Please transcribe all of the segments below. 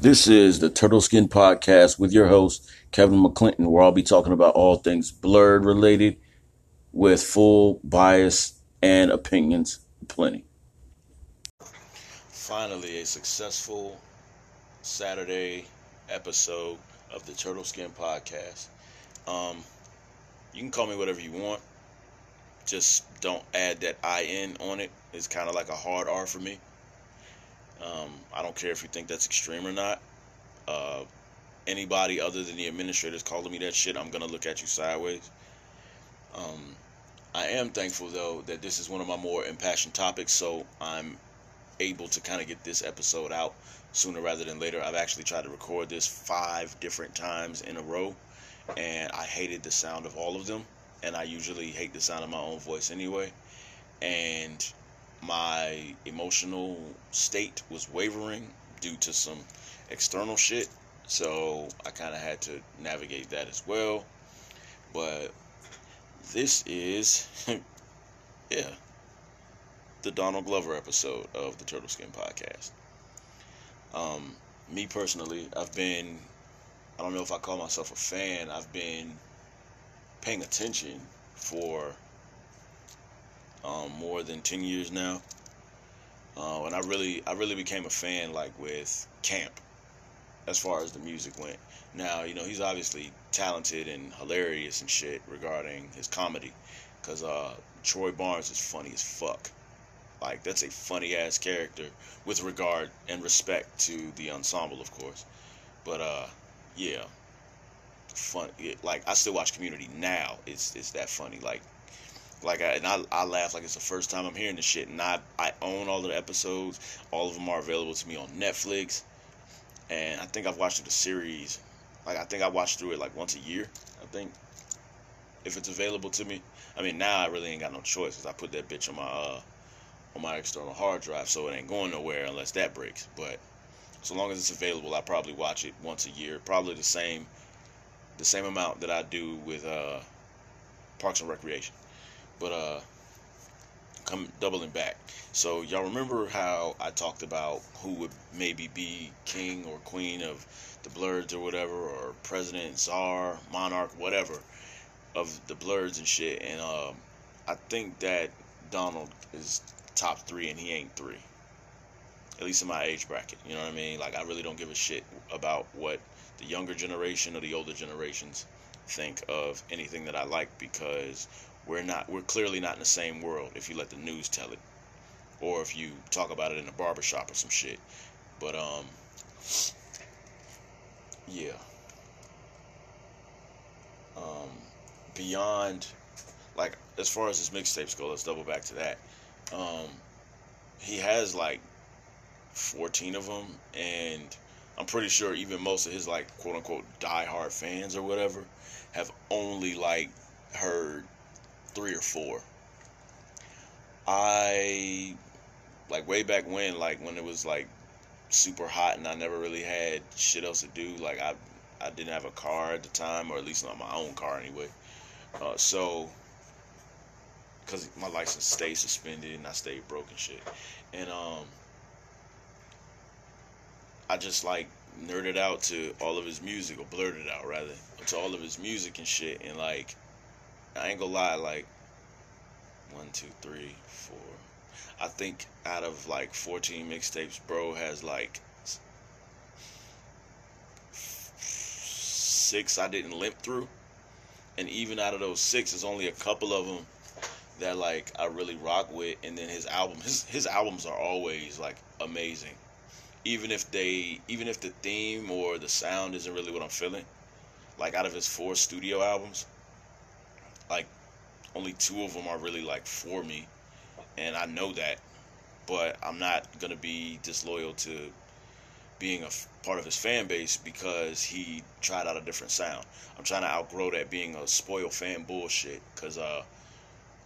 This is the Turtle Skin Podcast with your host, Kevin McClinton, where I'll be talking about all things Blerd related with full bias and opinions plenty. Finally, a successful Saturday episode of the Turtle Skin Podcast. Um, you can call me whatever you want. Just don't add that IN on it. It's kind of like a hard R for me. Um, I don't care if you think that's extreme or not. Uh, anybody other than the administrators calling me that shit, I'm gonna look at you sideways. Um, I am thankful though that this is one of my more impassioned topics, so I'm able to kind of get this episode out sooner rather than later. I've actually tried to record this five different times in a row, and I hated the sound of all of them. And I usually hate the sound of my own voice anyway. And my emotional state was wavering due to some external shit. So I kind of had to navigate that as well. But this is, yeah, the Donald Glover episode of the Turtle Skin Podcast. Um, me personally, I've been, I don't know if I call myself a fan, I've been paying attention for um, more than 10 years now. Uh, and I really, I really became a fan like with Camp, as far as the music went. Now, you know, he's obviously talented and hilarious and shit regarding his comedy, cause uh, Troy Barnes is funny as fuck. Like that's a funny ass character with regard and respect to the ensemble, of course. But uh, yeah, fun. Like I still watch Community now. It's it's that funny. Like like I, and I, I laugh like it's the first time I'm hearing this shit. And I I own all of the episodes. All of them are available to me on Netflix. And I think I've watched the series. Like I think I watched through it like once a year. I think if it's available to me. I mean now I really ain't got no choice because I put that bitch on my uh, on my external hard drive, so it ain't going nowhere unless that breaks. But so long as it's available, I probably watch it once a year, probably the same the same amount that I do with uh, Parks and Recreation. But uh, come doubling back. So y'all remember how I talked about who would maybe be king or queen of the Blerds or whatever, or president, czar, monarch, whatever of the Blerds and shit. And um, I think that Donald is top three and he ain't three. At least in my age bracket. You know what I mean? Like I really don't give a shit about what the younger generation or the older generations think of anything that I like because we're not we're clearly not in the same world if you let the news tell it. Or if you talk about it in a barbershop or some shit. But um yeah. Um beyond like as far as his mixtapes go, let's double back to that. Um, he has like 14 of them, and I'm pretty sure even most of his like quote unquote diehard fans or whatever have only like heard three or four. I like way back when, like when it was like super hot and I never really had shit else to do. Like I, I didn't have a car at the time, or at least not my own car anyway. Uh, so because my license stayed suspended and I stayed broke and shit. And um, I just like nerded out to all of his music, or blerded out rather, to all of his music and shit. And like, I ain't gonna lie, like, one, two, three, four. I think out of like 14 mixtapes, bro has like six I didn't limp through. And even out of those six, there's only a couple of them that like I really rock with, and then his album, his his albums are always like amazing, even if they, even if the theme or the sound isn't really what I'm feeling. Like out of his four studio albums, only two of them are really like for me, and I know that, but I'm not gonna be disloyal to being a f- part of his fan base because he tried out a different sound. I'm trying to outgrow that being a spoiled fan bullshit because uh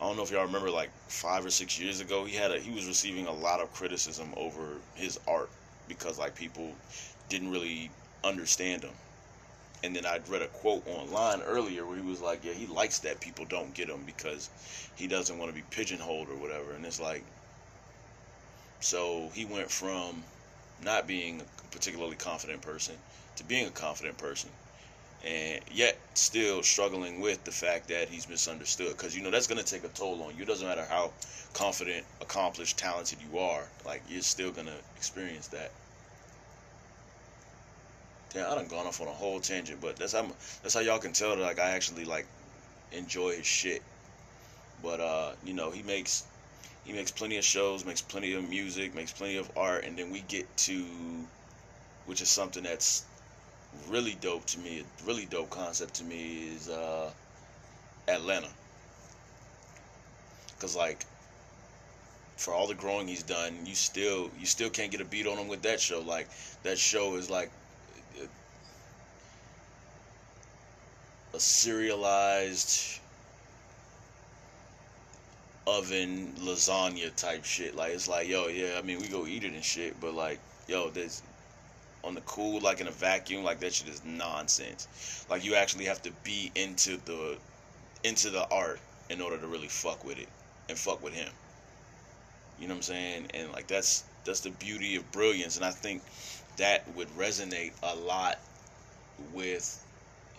I don't know if y'all remember like five or six years ago he had a he was receiving a lot of criticism over his art because like people didn't really understand him. And then I'd read a quote online earlier where he was like, "Yeah, he likes that people don't get him because he doesn't want to be pigeonholed or whatever." And it's like, so he went from not being a particularly confident person to being a confident person and yet still struggling with the fact that he's misunderstood. Because you know that's going to take a toll on you. It doesn't matter how confident accomplished talented you are like you're still going to experience that yeah i done gone off on a whole tangent but that's how that's how y'all can tell that like i actually like enjoy his shit but uh you know he makes he makes plenty of shows makes plenty of music makes plenty of art and then we get to which is something that's really dope to me, a really dope concept to me is uh, Atlanta. Cause like, for all the growing he's done, you still you still can't get a beat on him with that show. Like that show is like a serialized oven lasagna type shit. Like it's like, yo, yeah, I mean we go eat it and shit, but like, yo, there's on the cool, like in a vacuum, like that shit is nonsense. Like you actually have to be into the into the art in order to really fuck with it and fuck with him. You know what I'm saying? And like that's that's the beauty of brilliance, and I think that would resonate a lot with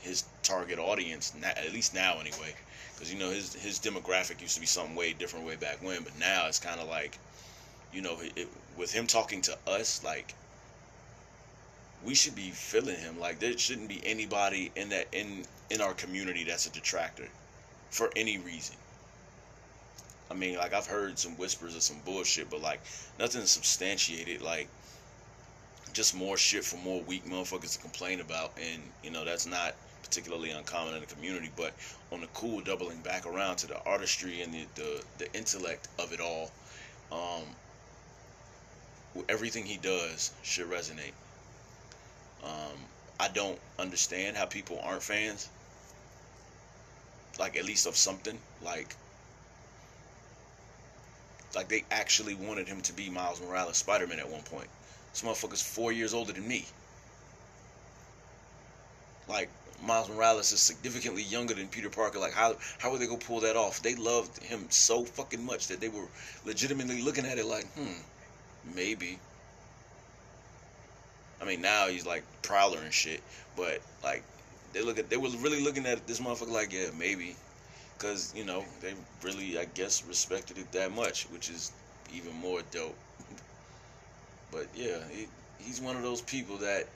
his target audience, at least now anyway. Because you know his his demographic used to be something way different way back when, but now it's kind of like, you know, it, with him talking to us, like we should be feeling him. Like there shouldn't be anybody in that in in our community that's a detractor for any reason. I mean, like I've heard some whispers of some bullshit, but like nothing substantiated. Like just more shit for more weak motherfuckers to complain about, and you know that's not particularly uncommon in the community. But on the cool, doubling back around to the artistry and the the, the intellect of it all, um, everything he does should resonate. Um, I don't understand how people aren't fans. Like at least of something. Like like they actually wanted him to be Miles Morales Spider Man at one point. This motherfucker's four years older than me. Like Miles Morales is significantly younger than Peter Parker. Like how how would they go pull that off? They loved him so fucking much that they were legitimately looking at it like, hmm, maybe. I mean, now he's like Prowler and shit, but like they look at they were really looking at this motherfucker like, yeah, maybe, because you know they really, I guess, respected it that much, which is even more dope. But yeah, he, he's one of those people that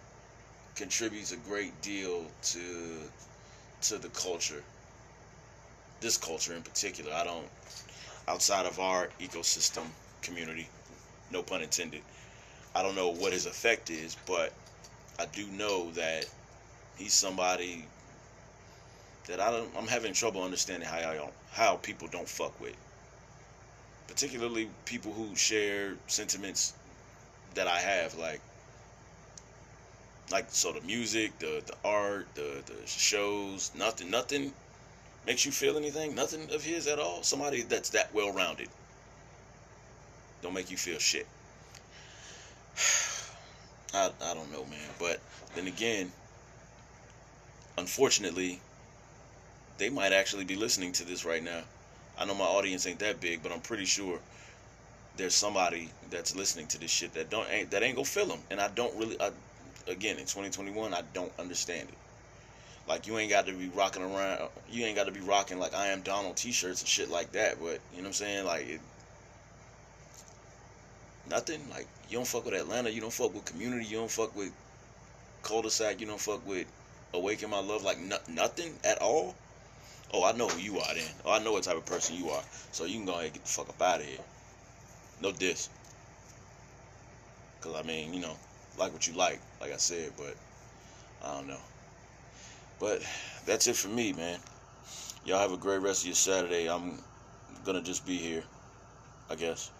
contributes a great deal to to the culture. This culture in particular, I don't outside of our ecosystem community, no pun intended. I don't know what his effect is, but I do know that he's somebody that I don't, I'm having trouble understanding how y'all, how people don't fuck with. Particularly people who share sentiments that I have, like like so the music, the the art, the the shows, nothing, nothing makes you feel anything, nothing of his at all. Somebody that's that well rounded don't make you feel shit. I, I don't know, man. But then again, unfortunately, they might actually be listening to this right now. I know my audience ain't that big, but I'm pretty sure there's somebody that's listening to this shit that don't ain't that ain't gonna feel them. And I don't really, I, again, in 2021, I don't understand it. Like you ain't got to be rocking around, you ain't got to be rocking like I am Donald T-shirts and shit like that. But you know what I'm saying? Like it, nothing. Like you don't fuck with Atlanta, you don't fuck with community, you don't fuck with Culdesac, you don't fuck with awaken my love, like no, nothing at all. Oh, I know who you are then. Oh, I know what type of person you are. So you can go ahead and get the fuck up out of here. No diss. Cause I mean, you know, like what you like, like I said, but I don't know. But that's it for me, man. Y'all have a great rest of your Saturday. I'm gonna just be here, I guess.